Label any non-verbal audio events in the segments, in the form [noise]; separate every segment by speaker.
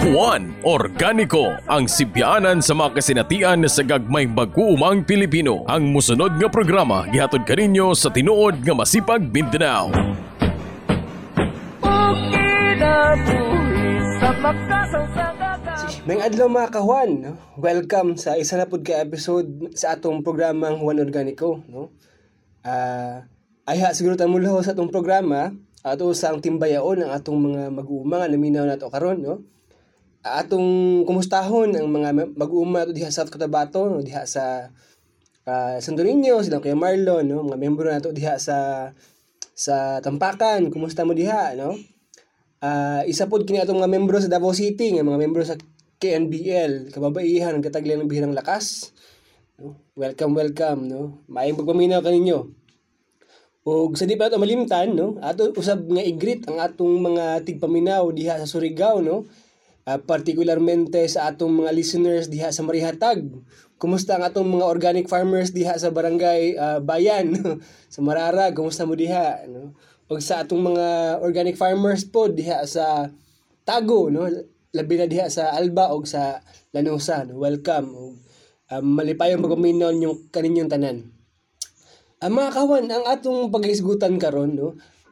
Speaker 1: Juan Organico ang sibyanan sa mga kasinatian sa gagmay mag-uumang Pilipino. Ang musunod nga programa gihatod kaninyo sa tinuod nga masipag Mindanao.
Speaker 2: May adlaw mga kahuan, welcome sa isa na pud ka episode sa atong programang Juan Organico. No? Uh, ayha siguro ta mulaw sa atong programa ato sa timbayaon ang atong mga mag-uuma nga naminaw nato karon no. Atong kumustahon ang mga mag-uuma ato diha sa Cotabato no diha sa uh, Santo Niño, silang kay Marlon no, mga membro nato diha sa sa Tampakan, kumusta mo diha no? Uh, isa pod kini atong mga membro sa Davao City, nga mga membro sa KNBL, kababaihan ang kataglan ng bihirang lakas. No? Welcome, welcome, no? Maayong pagpaminaw kaninyo. O sa di pa ito malimtan, no? Ato usab nga igrit ang atong mga tigpaminaw diha sa Surigao, no? Uh, particularmente sa atong mga listeners diha sa Marihatag. Kumusta ang atong mga organic farmers diha sa barangay uh, Bayan, [laughs] sa Mararag, kumusta mo diha, no? O sa atong mga organic farmers po diha sa Tago, no? labi na diha sa Alba o sa Lanosa. No? Welcome. O, um, malipayong magaminaw yung kaninyong tanan. Ang uh, mga kawan, ang atong paghisgutan karon no,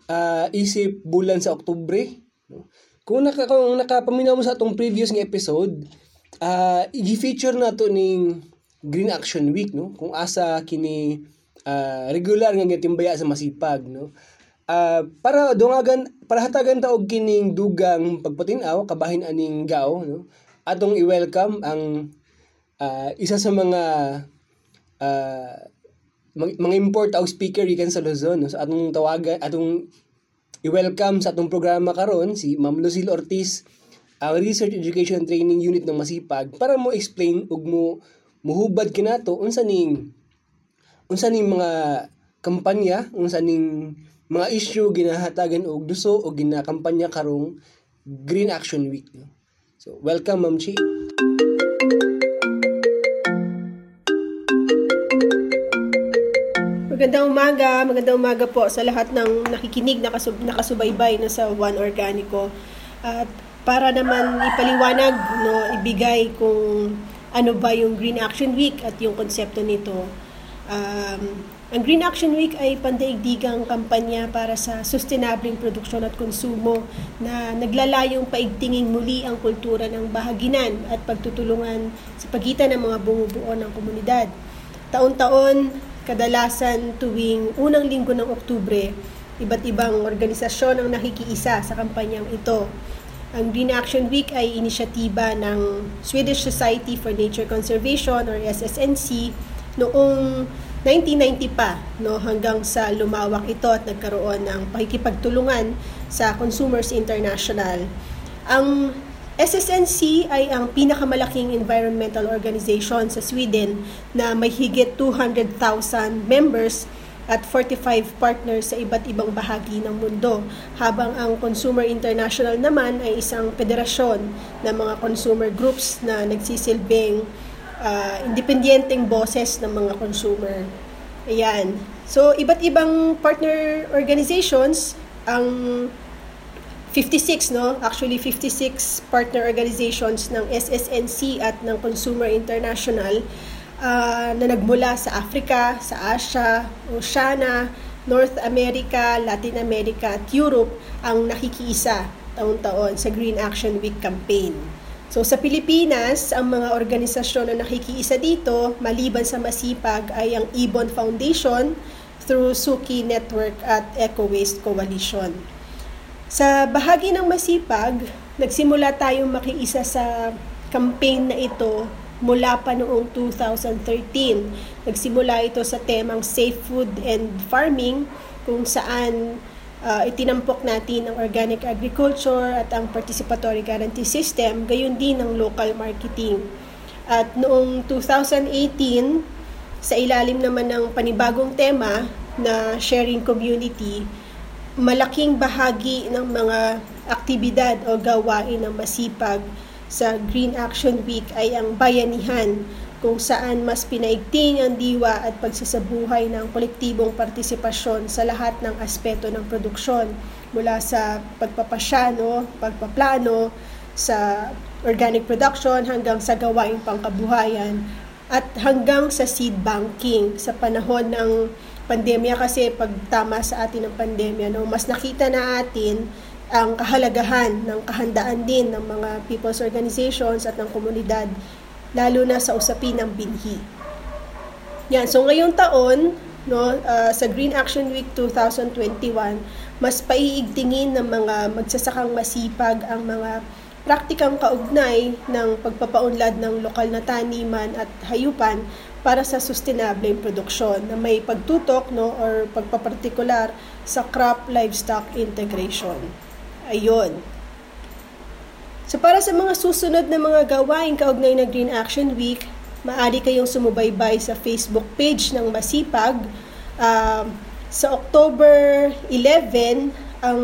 Speaker 2: uh, isip bulan sa Oktubre. No? Kung, naka, kung nakapaminaw mo sa atong previous nga episode, uh, i-feature na to ning Green Action Week, no? Kung asa kini uh, regular nga timbaya sa masipag, no? uh, para dungagan para hatagan ta og kining dugang pagpatinaw kabahin aning gao no atong i-welcome ang uh, isa sa mga uh, mga import og speaker gikan sa Luzon no so atong tawagan atong i-welcome sa atong programa karon si Ma'am Lucille Ortiz ang Research Education Training Unit ng Masipag para mo explain ug mo muhubad kinato unsa ning unsa ning mga kampanya unsa ning mga issue ginahatagan og duso o ginakampanya karong Green Action Week. So, welcome Ma'am Chi.
Speaker 3: Magandang umaga, magandang umaga po sa lahat ng nakikinig, nakasub, nakasubaybay na sa One Organico. At para naman ipaliwanag, no, ibigay kung ano ba yung Green Action Week at yung konsepto nito. Um, ang Green Action Week ay pandaigdigang kampanya para sa sustainable produksyon at konsumo na naglalayong paigtingin muli ang kultura ng bahaginan at pagtutulungan sa pagitan ng mga bumubuo ng komunidad. Taon-taon, kadalasan tuwing unang linggo ng Oktubre, iba't ibang organisasyon ang nakikiisa sa kampanyang ito. Ang Green Action Week ay inisyatiba ng Swedish Society for Nature Conservation or SSNC noong 1990 pa no hanggang sa lumawak ito at nagkaroon ng pakikipagtulungan sa Consumers International. Ang SSNC ay ang pinakamalaking environmental organization sa Sweden na may higit 200,000 members at 45 partners sa iba't ibang bahagi ng mundo, habang ang Consumer International naman ay isang federasyon ng mga consumer groups na nagsisilbing uh, independyenteng boses ng mga consumer. Ayan. So, iba't ibang partner organizations, ang 56, no? Actually, 56 partner organizations ng SSNC at ng Consumer International uh, na nagmula sa Africa, sa Asia, Oceania, North America, Latin America at Europe ang nakikiisa taon-taon sa Green Action Week campaign. So sa Pilipinas, ang mga organisasyon na nakikiisa dito, maliban sa Masipag, ay ang Ibon Foundation through Suki Network at Eco Waste Coalition. Sa bahagi ng Masipag, nagsimula tayong makiisa sa campaign na ito mula pa noong 2013. Nagsimula ito sa temang Safe Food and Farming kung saan uh, itinampok natin ang organic agriculture at ang participatory guarantee system, gayon din ang local marketing. At noong 2018, sa ilalim naman ng panibagong tema na sharing community, malaking bahagi ng mga aktibidad o gawain ng masipag sa Green Action Week ay ang bayanihan kung saan mas pinaigting ang diwa at pagsasabuhay ng kolektibong partisipasyon sa lahat ng aspeto ng produksyon mula sa pagpapasya, no, pagpaplano, sa organic production hanggang sa gawaing pangkabuhayan at hanggang sa seed banking sa panahon ng pandemya kasi pag tama sa atin ng pandemya no mas nakita na atin ang kahalagahan ng kahandaan din ng mga people's organizations at ng komunidad lalo na sa usapin ng binhi. Yan, so ngayong taon no uh, sa Green Action Week 2021 mas paiigtingin ng mga magsasakang masipag ang mga praktikang kaugnay ng pagpapaunlad ng lokal na taniman at hayupan para sa sustainable produksyon na may pagtutok no or pagpapartikular sa crop livestock integration. Ayun. So para sa mga susunod na mga gawain kaugnay ng Green Action Week, maaari kayong sumubaybay sa Facebook page ng Masipag. Uh, sa October 11, ang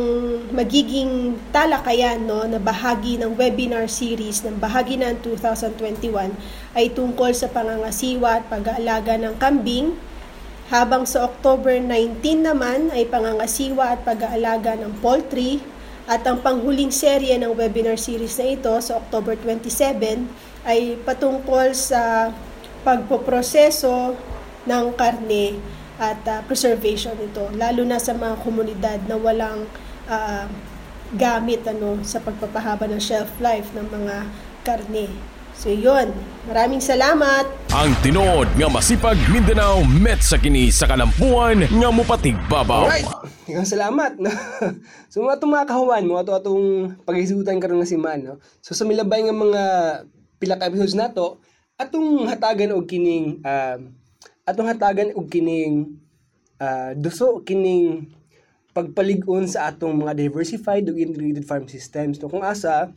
Speaker 3: magiging talakayan no, na bahagi ng webinar series ng bahagi ng 2021 ay tungkol sa pangangasiwa at pag-aalaga ng kambing, habang sa October 19 naman ay pangangasiwa at pag-aalaga ng poultry, at ang panghuling serye ng webinar series na ito sa October 27 ay patungkol sa pagpoproseso ng karne at uh, preservation nito lalo na sa mga komunidad na walang uh, gamit ano sa pagpapahaba ng shelf life ng mga karne. So yun, maraming salamat.
Speaker 1: Ang tinuod nga masipag Mindanao met sa kini sa kalampuan nga mupatig babaw.
Speaker 2: Alright, ikaw salamat. No? [laughs] so mga itong mga kahuan mo, ito atong pag-isutan karon nga si Man. No? So sa milabay nga mga pila ka episodes nato, atong hatagan og kining uh, atong hatagan og kining uh, duso kining pagpalig-on sa atong mga diversified ug integrated farm systems. No kung asa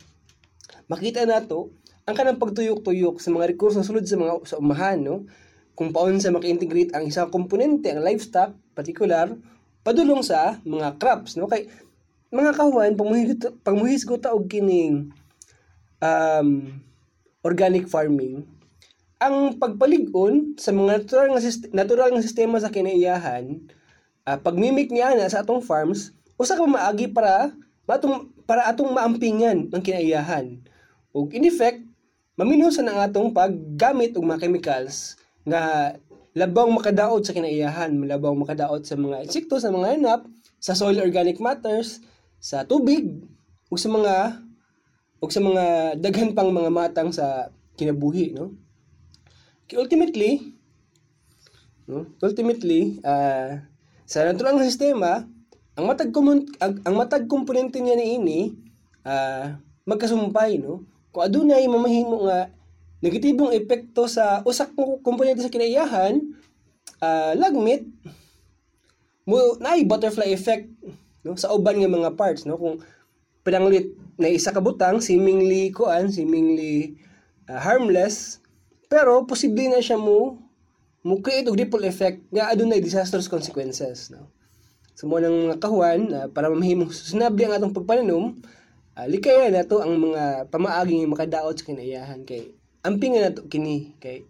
Speaker 2: makita nato ang kanang pagtuyok-tuyok sa mga rekurso sulod sa mga sa umahan no? Kung paon sa maka-integrate ang isang komponente ang livestock particular padulong sa mga crops no? Kay mga kahuan pagmuhisgot og kining um, organic farming ang pagpalig-on sa mga natural nga natural nga sistema sa kinaiyahan uh, pagmimik niya na sa atong farms usa ka maagi para matong para atong maampingan ang kinaiyahan. Ug in effect maminhusan ang atong paggamit og mga chemicals nga labaw makadaot sa kinaiyahan labaw makadaot sa mga insekto sa mga hanap sa soil organic matters sa tubig ug sa mga ug sa mga daghan pang mga matang sa kinabuhi no ultimately, no, ultimately, uh, sa natural nga sistema, ang matag ang, ang matag komponente niya ni ini uh, magkasumpay no. Kung adunay mamahimo nga negatibong epekto sa usak mo komponente sa kinaiyahan, uh, lagmit mo naay butterfly effect no? Sa uban nga mga parts no? Kung pinanglit na isa ka butang seemingly kuan seemingly uh, harmless pero posible na siya mo mo create og ripple effect nga adunay disastrous consequences no. So mo nang mga kahuan uh, para mamahimong sustainable ang atong pagpananom, uh, likaya na to ang mga pamaaging makadaot sa kinaiyahan kay amping na to kini kay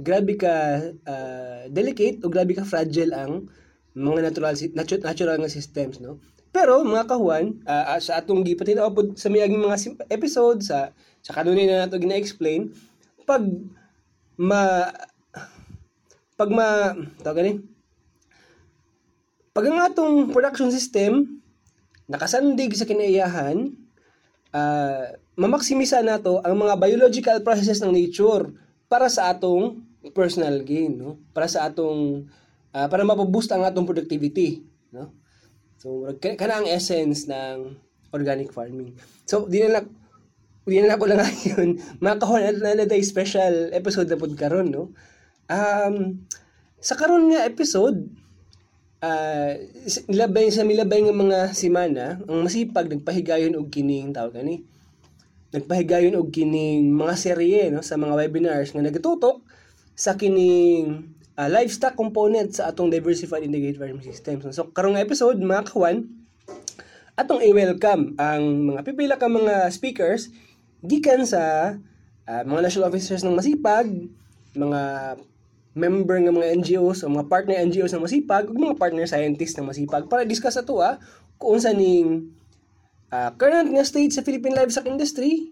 Speaker 2: grabe ka uh, delicate o grabe ka fragile ang mga natural natural, natural nga systems no. Pero mga kahuan uh, sa atong gipatin sa miaging mga episode sa sa kanunay na nato gina-explain pag ma pag ma tawag gani pag ang atong production system nakasandig sa kinaiyahan uh, mamaksimisa nato ang mga biological processes ng nature para sa atong personal gain no? Para sa atong uh, para mapaboost ang atong productivity no? So kana ang essence ng organic farming. So di Uy, na ko lang [laughs] ngayon. Mga kahon, na na special episode na pod karon no? Um, sa karon nga episode, uh, nilabay sa milabay nga mga simana, ang masipag nagpahigayon og kining tawag ni. Nagpahigayon og kining mga serye no sa mga webinars nga nagatutok sa kining uh, livestock component sa atong diversified integrated farming system. So karong episode mga kawan, atong i-welcome ang mga pipila ka mga speakers gikan sa uh, mga national officers ng masipag, mga member ng mga NGOs o mga partner NGOs ng masipag ug mga partner scientists ng masipag para discuss ato ah kung sa ning uh, current nga state sa Philippine livestock industry,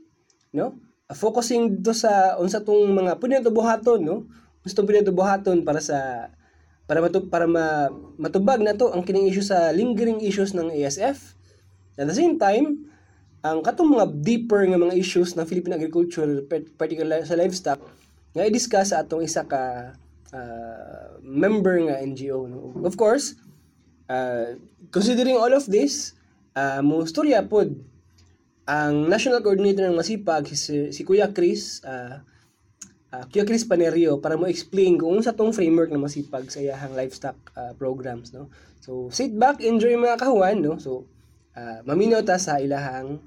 Speaker 2: no? Uh, focusing do sa unsa tong mga pwede buhaton, no? Gusto pwede buhaton para sa para matu para ma, matubag na to ang kining issue sa lingering issues ng ASF. At the same time, ang katong mga deeper nga mga issues ng Philippine agriculture, particular sa livestock, nga i-discuss sa atong isa ka uh, member nga NGO. No? Of course, uh, considering all of this, uh, mo storya pod ang national coordinator ng Masipag si, si Kuya Chris uh, uh, Kuya Chris Panerio para mo explain kung sa tong framework ng Masipag sa iyahang livestock uh, programs no so sit back enjoy mga kahuan no so uh, maminaw ta sa ilahang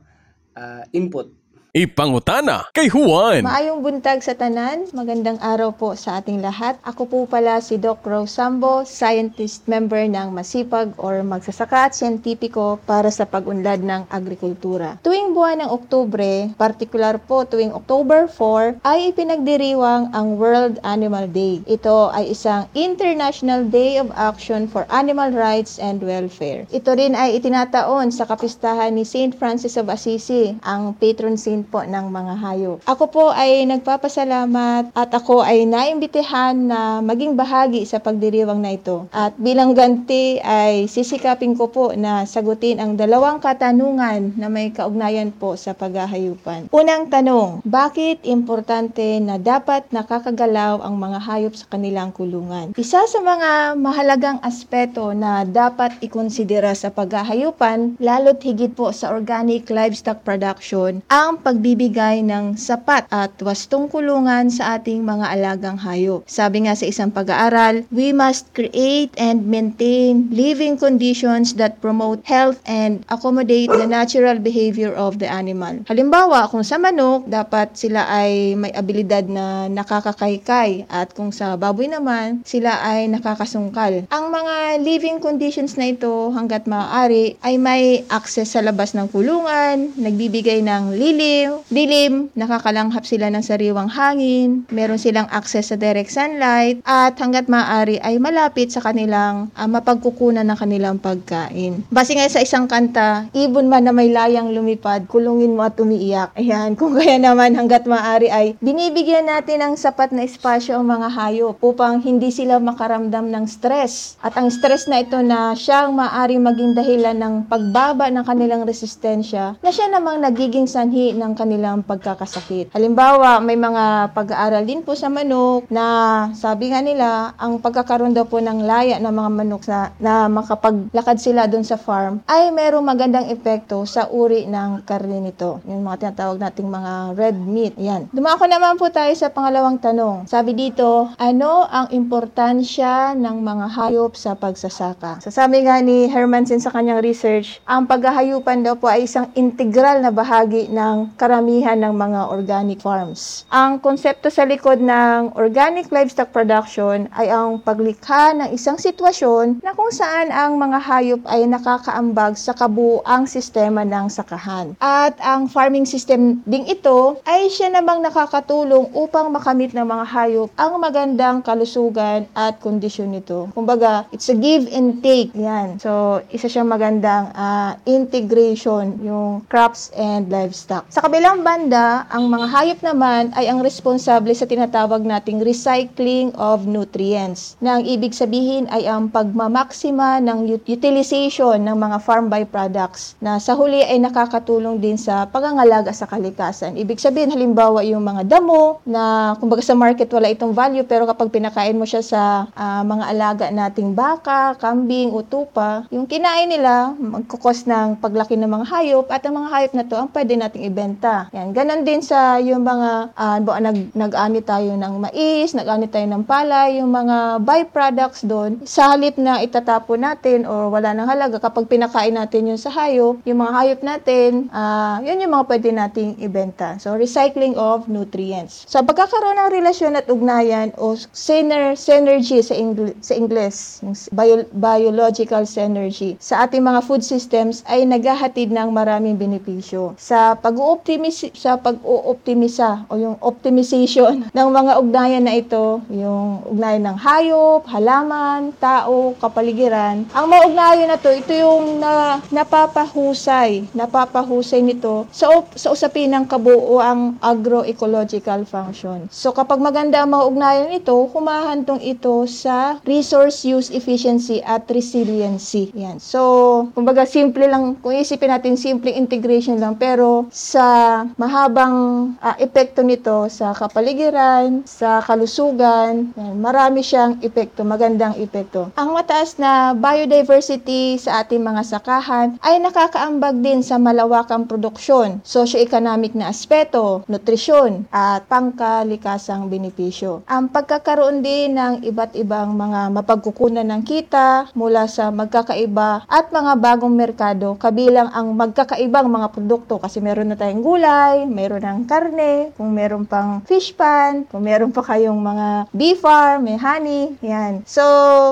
Speaker 2: uh, input
Speaker 1: Ipangutana kay Juan.
Speaker 4: Maayong buntag sa tanan. Magandang araw po sa ating lahat. Ako po pala si Doc Rose Sambo, scientist member ng Masipag or Magsasaka at Siyentipiko para sa pag-unlad ng agrikultura. Tuwing buwan ng Oktubre, particular po tuwing October 4, ay ipinagdiriwang ang World Animal Day. Ito ay isang International Day of Action for Animal Rights and Welfare. Ito rin ay itinataon sa kapistahan ni St. Francis of Assisi, ang patron saint po ng mga hayop. Ako po ay nagpapasalamat at ako ay naimbitehan na maging bahagi sa pagdiriwang na ito. At bilang ganti ay sisikapin ko po na sagutin ang dalawang katanungan na may kaugnayan po sa paghahayupan. Unang tanong, bakit importante na dapat nakakagalaw ang mga hayop sa kanilang kulungan? Isa sa mga mahalagang aspeto na dapat ikonsidera sa paghahayupan, lalo't higit po sa organic livestock production, ang pag pagbibigay ng sapat at wastong kulungan sa ating mga alagang hayop. Sabi nga sa isang pag-aaral, we must create and maintain living conditions that promote health and accommodate the natural behavior of the animal. Halimbawa, kung sa manok, dapat sila ay may abilidad na nakakakaykay at kung sa baboy naman, sila ay nakakasungkal. Ang mga living conditions na ito hanggat maaari ay may access sa labas ng kulungan, nagbibigay ng lilim, dilim, nakakalanghap sila ng sariwang hangin, meron silang access sa direct sunlight, at hanggat maaari ay malapit sa kanilang uh, mapagkukunan ng kanilang pagkain. Base nga sa isang kanta, ibon man na may layang lumipad, kulungin mo at umiiyak. Ayan, [laughs] kung kaya naman hanggat maaari ay binibigyan natin ng sapat na espasyo ang mga hayop upang hindi sila makaramdam ng stress. At ang stress na ito na siyang maaari maging dahilan ng pagbaba ng kanilang resistensya na siya namang nagiging sanhi ng kanilang pagkakasakit. Halimbawa, may mga pag-aaral din po sa manok na sabi nga nila, ang pagkakaroon daw po ng laya ng mga manok na, na makapaglakad sila doon sa farm ay merong magandang epekto sa uri ng karne nito. Yung mga tinatawag nating mga red meat. Yan. Dumako naman po tayo sa pangalawang tanong. Sabi dito, ano ang importansya ng mga hayop sa pagsasaka? So sabi nga ni Hermansen sa kanyang research, ang paghahayupan daw po ay isang integral na bahagi ng karamihan ng mga organic farms. Ang konsepto sa likod ng organic livestock production ay ang paglikha ng isang sitwasyon na kung saan ang mga hayop ay nakakaambag sa kabuuang sistema ng sakahan. At ang farming system ding ito ay siya namang nakakatulong upang makamit ng mga hayop ang magandang kalusugan at kondisyon nito. Kumbaga, it's a give and take. Yan. So, isa siyang magandang uh, integration yung crops and livestock. Sa kabilang banda, ang mga hayop naman ay ang responsable sa tinatawag nating recycling of nutrients, na ang ibig sabihin ay ang pagmamaksima ng utilization ng mga farm byproducts na sa huli ay nakakatulong din sa pangangalaga sa kalikasan. Ibig sabihin, halimbawa yung mga damo na kumbaga sa market wala itong value pero kapag pinakain mo siya sa uh, mga alaga nating baka, kambing, utupa, yung kinain nila magkukos ng paglaki ng mga hayop at ang mga hayop na to ang pwede nating ibenta. Yan. Ganon din sa yung mga, uh, nag, nag-ani tayo ng mais, nag-ani tayo ng palay, yung mga byproducts doon, sa halip na itatapon natin or wala nang halaga, kapag pinakain natin yun sa hayop, yung mga hayop natin, uh, yun yung mga pwede nating ibenta. So, recycling of nutrients. So, pagkakaroon ng relasyon at ugnayan o syner, synergy sa, Ingl- sa Ingles, bio, biological synergy, sa ating mga food systems ay naghahatid ng maraming benepisyo. Sa pag-uup
Speaker 5: optimis sa pag-ooptimisa o yung optimization [laughs] ng mga ugnayan na ito, yung ugnayan ng hayop, halaman, tao, kapaligiran. Ang mga ugnayan na to, ito yung na, napapahusay, napapahusay nito sa, sa usapin ng kabuuang agroecological function. So kapag maganda ang mga ugnayan ito, humahantong ito sa resource use efficiency at resiliency. Yan. So, kumbaga simple lang, kung isipin natin simple integration lang, pero sa mahabang ah, epekto nito sa kapaligiran, sa kalusugan, marami siyang epekto, magandang epekto. Ang mataas na biodiversity sa ating mga sakahan ay nakakaambag din sa malawakang produksyon, socio-economic na aspeto, nutrisyon, at pangkalikasang benepisyo. Ang pagkakaroon din ng iba't ibang mga mapagkukunan ng kita mula sa magkakaiba at mga bagong merkado kabilang ang magkakaibang mga produkto kasi meron na tayong gulay, meron ng karne, kung meron pang fish pan, kung meron pa kayong mga bee farm, may honey, yan. So,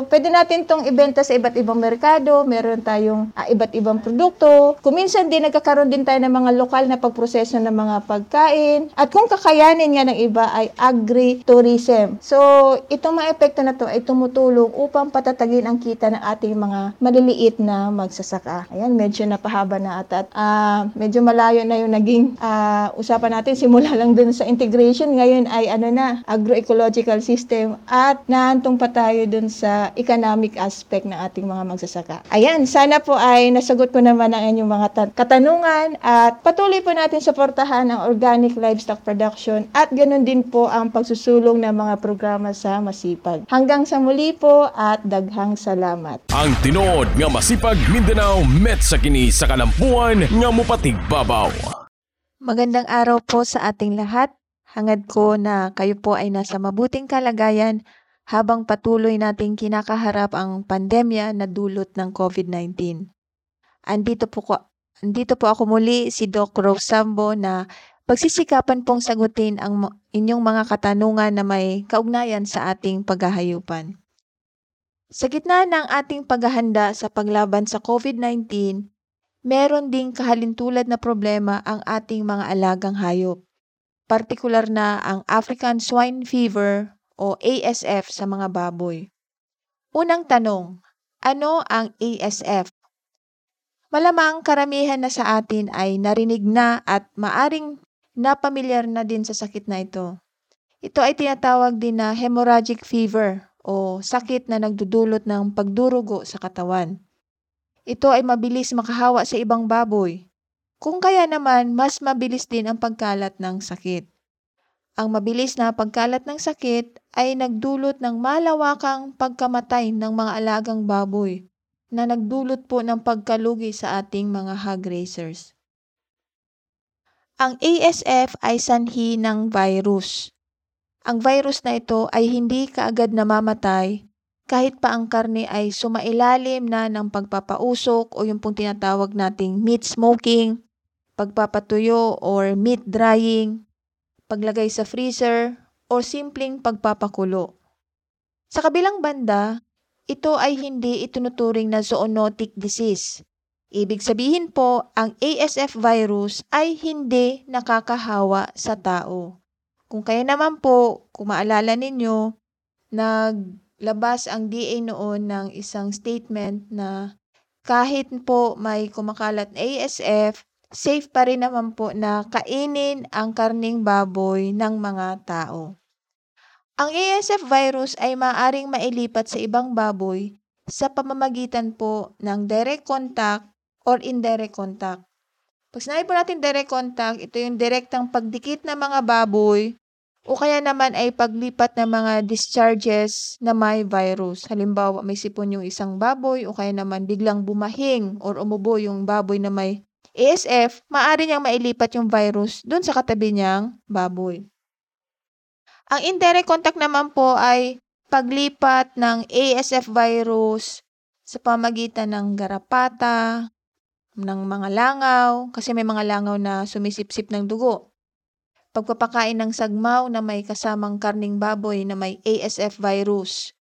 Speaker 5: pwede natin tong ibenta sa iba't ibang merkado, meron tayong ah, iba't ibang produkto. Kuminsan din nagkakaroon din tayo ng mga lokal na pagproseso ng mga pagkain. At kung kakayanin nga ng iba ay agri-tourism. So, itong mga epekto na to ay tumutulong upang patatagin ang kita ng ating mga maliliit na magsasaka. Ayan, medyo napahaba na ata. At ah, medyo malayo na yung naging ah, usapan natin. Simula lang dun sa integration. Ngayon ay ano na, agroecological system. At naantong pa tayo dun sa economic aspect ng ating mga magsasaka. Ayan, sana po ay nasagot ko naman ang inyong mga ta- katanungan at patuloy po natin suportahan ang organic livestock production at ganun din po ang pagsusulong ng mga programa sa Masipag. Hanggang sa muli po at daghang salamat.
Speaker 1: Ang tinuod nga masipag Mindanao met sa kini sa kalampuan nga mupatig babaw.
Speaker 5: Magandang araw po sa ating lahat. Hangad ko na kayo po ay nasa mabuting kalagayan habang patuloy nating kinakaharap ang pandemya na dulot ng COVID-19. Andito po, ko, andito po ako muli si Doc Rose Sambo na pagsisikapan pong sagutin ang inyong mga katanungan na may kaugnayan sa ating paghahayupan. Sa gitna ng ating paghahanda sa paglaban sa COVID-19, meron ding kahalintulad na problema ang ating mga alagang hayop. Partikular na ang African Swine Fever o ASF sa mga baboy. Unang tanong, ano ang ASF? Malamang karamihan na sa atin ay narinig na at maaring napamilyar na din sa sakit na ito. Ito ay tinatawag din na hemorrhagic fever o sakit na nagdudulot ng pagdurugo sa katawan. Ito ay mabilis makahawa sa ibang baboy. Kung kaya naman, mas mabilis din ang pagkalat ng sakit. Ang mabilis na pagkalat ng sakit ay nagdulot ng malawakang pagkamatay ng mga alagang baboy na nagdulot po ng pagkalugi sa ating mga hog raisers. Ang ASF ay sanhi ng virus. Ang virus na ito ay hindi kaagad namamatay kahit pa ang karne ay sumailalim na ng pagpapausok o yung pong tinatawag nating meat smoking, pagpapatuyo or meat drying, paglagay sa freezer, o simpleng pagpapakulo. Sa kabilang banda, ito ay hindi itunuturing na zoonotic disease. Ibig sabihin po, ang ASF virus ay hindi nakakahawa sa tao. Kung kaya naman po, kung maalala ninyo, naglabas ang DA noon ng isang statement na kahit po may kumakalat na ASF, safe pa rin naman po na kainin ang karning baboy ng mga tao. Ang ASF virus ay maaring mailipat sa ibang baboy sa pamamagitan po ng direct contact or indirect contact. Pag sinabi po natin direct contact, ito yung direktang pagdikit ng mga baboy o kaya naman ay paglipat ng mga discharges na may virus. Halimbawa, may sipon yung isang baboy o kaya naman biglang bumahing or umubo yung baboy na may ASF, maaari niyang mailipat yung virus dun sa katabi niyang baboy. Ang indirect contact naman po ay paglipat ng ASF virus sa pamagitan ng garapata, ng mga langaw, kasi may mga langaw na sumisipsip ng dugo. Pagpapakain ng sagmaw na may kasamang karning baboy na may ASF virus.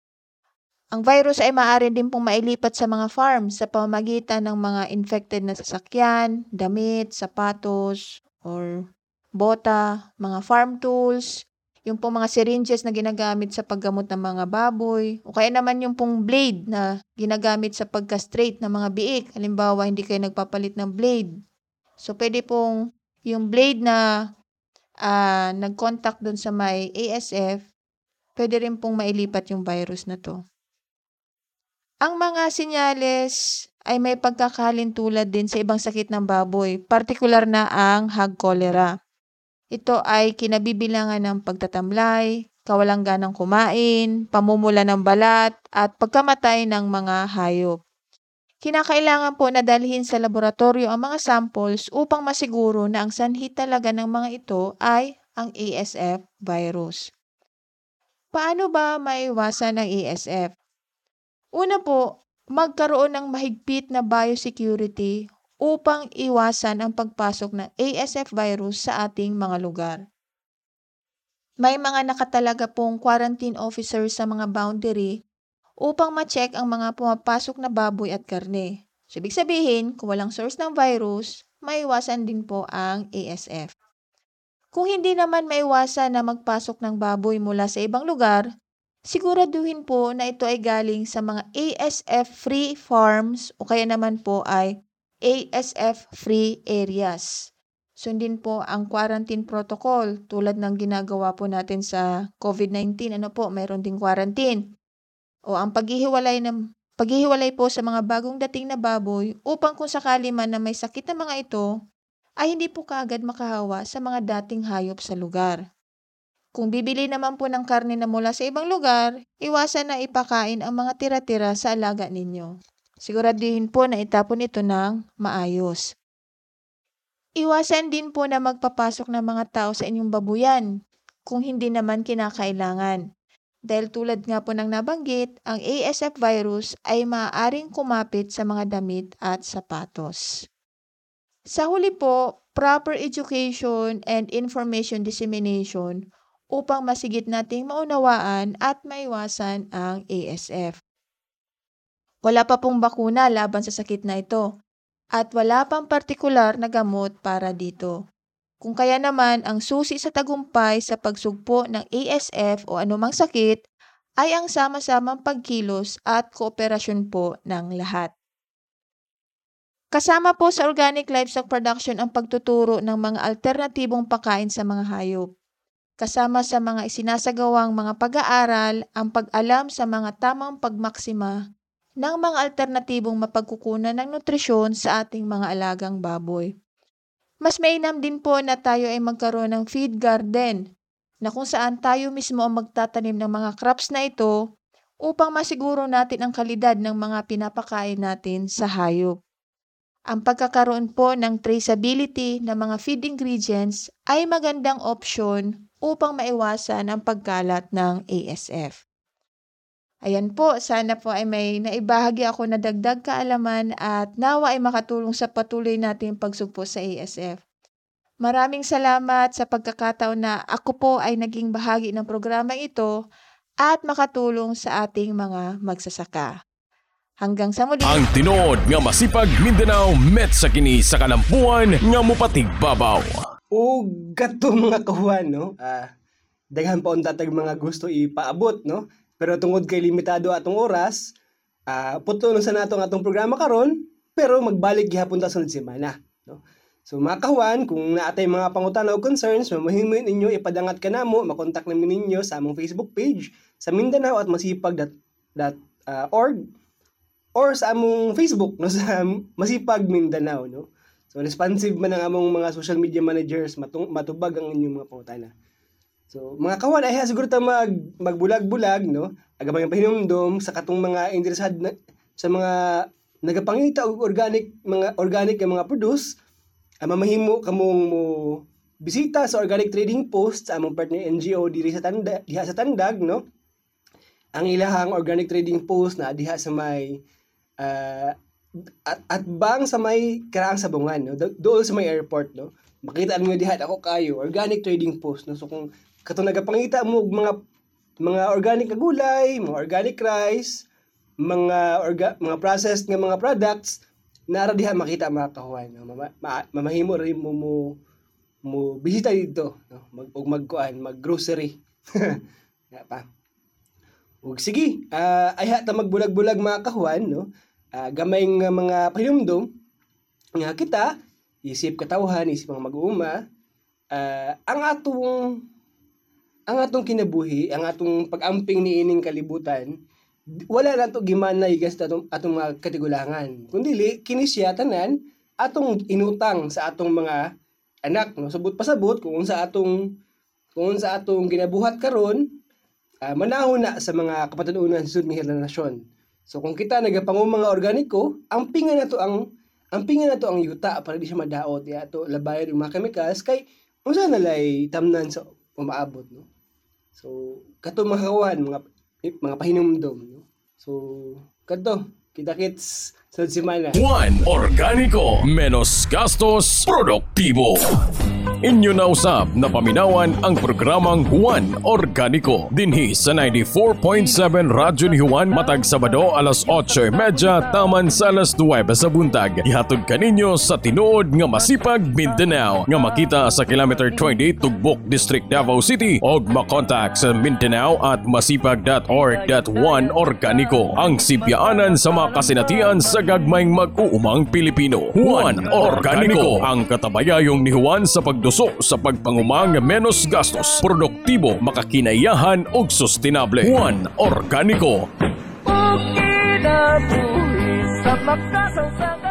Speaker 5: Ang virus ay maaari din pong mailipat sa mga farm sa pamamagitan ng mga infected na sasakyan, damit, sapatos, or bota, mga farm tools, yung pong mga syringes na ginagamit sa paggamot ng mga baboy, o kaya naman yung pong blade na ginagamit sa pagka-straight ng mga biik. Halimbawa, hindi kayo nagpapalit ng blade. So, pwede pong yung blade na uh, nag-contact dun sa may ASF, pwede rin pong mailipat yung virus na to. Ang mga sinyales ay may pagkakalintulad din sa ibang sakit ng baboy, partikular na ang hog cholera. Ito ay kinabibilangan ng pagtatamlay, kawalang ganang kumain, pamumula ng balat, at pagkamatay ng mga hayop. Kinakailangan po na dalhin sa laboratorio ang mga samples upang masiguro na ang sanhi talaga ng mga ito ay ang ASF virus. Paano ba maiwasan ang ASF? Una po, magkaroon ng mahigpit na biosecurity upang iwasan ang pagpasok ng ASF virus sa ating mga lugar. May mga nakatalaga pong quarantine officers sa mga boundary upang ma-check ang mga pumapasok na baboy at karne. So, ibig sabihin, kung walang source ng virus, maiwasan din po ang ASF. Kung hindi naman maiwasan na magpasok ng baboy mula sa ibang lugar, siguraduhin po na ito ay galing sa mga ASF-free farms o kaya naman po ay ASF-free areas. Sundin po ang quarantine protocol tulad ng ginagawa po natin sa COVID-19. Ano po, mayroon ding quarantine. O ang paghihiwalay ng paghihiwalay po sa mga bagong dating na baboy upang kung sakali man na may sakit na mga ito, ay hindi po kaagad makahawa sa mga dating hayop sa lugar. Kung bibili naman po ng karne na mula sa ibang lugar, iwasan na ipakain ang mga tira-tira sa alaga ninyo. Siguraduhin po na itapon ito ng maayos. Iwasan din po na magpapasok ng mga tao sa inyong babuyan kung hindi naman kinakailangan. Dahil tulad nga po ng nabanggit, ang ASF virus ay maaaring kumapit sa mga damit at sapatos. Sa huli po, proper education and information dissemination upang masigit nating maunawaan at maiwasan ang ASF. Wala pa pong bakuna laban sa sakit na ito at wala pang partikular na gamot para dito. Kung kaya naman ang susi sa tagumpay sa pagsugpo ng ASF o anumang sakit ay ang sama-samang pagkilos at kooperasyon po ng lahat. Kasama po sa organic livestock production ang pagtuturo ng mga alternatibong pagkain sa mga hayop. Kasama sa mga isinasagawang mga pag-aaral ang pag-alam sa mga tamang pagmaksima ng mga alternatibong mapagkukunan ng nutrisyon sa ating mga alagang baboy. Mas mainam din po na tayo ay magkaroon ng feed garden na kung saan tayo mismo ang magtatanim ng mga crops na ito upang masiguro natin ang kalidad ng mga pinapakain natin sa hayop. Ang pagkakaroon po ng traceability ng mga feed ingredients ay magandang opsyon upang maiwasan ang pagkalat ng ASF. Ayan po, sana po ay may naibahagi ako na dagdag kaalaman at nawa ay makatulong sa patuloy nating pagsugpo sa ASF. Maraming salamat sa pagkakataon na ako po ay naging bahagi ng programang ito at makatulong sa ating mga magsasaka. Hanggang sa muli.
Speaker 1: Ang tinood nga masipag Mindanao met sa kini sa kalampuan nga mupatig babaw.
Speaker 2: O gato mga kawan, no? Ah, daghan pa unta mga gusto ipaabot, no? Pero tungod kay limitado atong oras, uh, puto sa natong atong programa karon, pero magbalik gihapon ta sunod semana, no? So mga kawan, kung naatay mga pangutana o concerns, mamahimoy ninyo ipadangat ka namo, makontak namin ninyo sa among Facebook page sa Mindanao at masipag.org uh, org, or sa among Facebook no [laughs] sa Masipag Mindanao no. So responsive man ang among mga social media managers matubag ang inyong mga pangutana. So, mga kawan, ay siguro ta mag, magbulag-bulag, no? Agabang yung pahinumdom sa katong mga interesad na, sa mga nagapangita og organic mga organic nga mga produce uh, mamahimo kamong mo bisita sa organic trading post sa among partner NGO diri sa tanda diha sa Tandag no? Ang ilahang organic trading post na diha sa may uh, at, at bang sa may karaang sabungan no? Dool sa may airport no? Makita niyo diha ako kayo organic trading post no? So kung katong nagapangita mo mga mga organic na gulay, mga organic rice, mga orga, mga processed nga mga products nara diha makita mga kahuan. Ma, mamahimo rin mo mo mo bisita dito no? Mag ug magkuan mag-grocery. [laughs] Nga pa. Ug sige ah, ayha ta magbulag-bulag mga kahuan no? Ah, gamay nga mga pahinumdom nga kita isip katawhan isip mga mag-uuma ah, ang atong ang atong kinabuhi ang atong pag-amping ni ining kalibutan wala na to gimanay gas atong atong mga katigulangan. Kundi kini siya tanan atong inutang sa atong mga anak no? Subot pasabot kung sa atong kung sa atong ginabuhat karon ah, manahon na sa mga kapatanunan sa sunod nga henerasyon so kung kita nagapangum mga organiko ang pinga na to ang ang pinga na to ang yuta para di siya madaot ya to labayan yung mga chemicals kay unsa na lay tamnan sa umaabot no so kato mga kawan mga mga pahinumdom no? So kadto kita kits sa semana
Speaker 1: Juan Organico Menos gastos produktibo Inyo na usab na paminawan ang programang Juan Organico dinhi sa 94.7 Radyo ni Juan matag Sabado alas 8.30 taman sa alas 9 sa buntag. Ihatod kaninyo sa tinuod nga masipag Mindanao nga makita sa kilometer 20 Tugbok District Davao City og makontak sa Mindanao at masipag.org.1 Organico ang sibyaanan sa mga kasinatian sa gagmayng mag-uumang Pilipino. Juan Organico ang katabayayong ni Juan sa pagduso sa pagpangumang menos gastos, produktibo, makakinayahan ug sustainable. Juan Organico
Speaker 6: kinabuhi sa makasawsang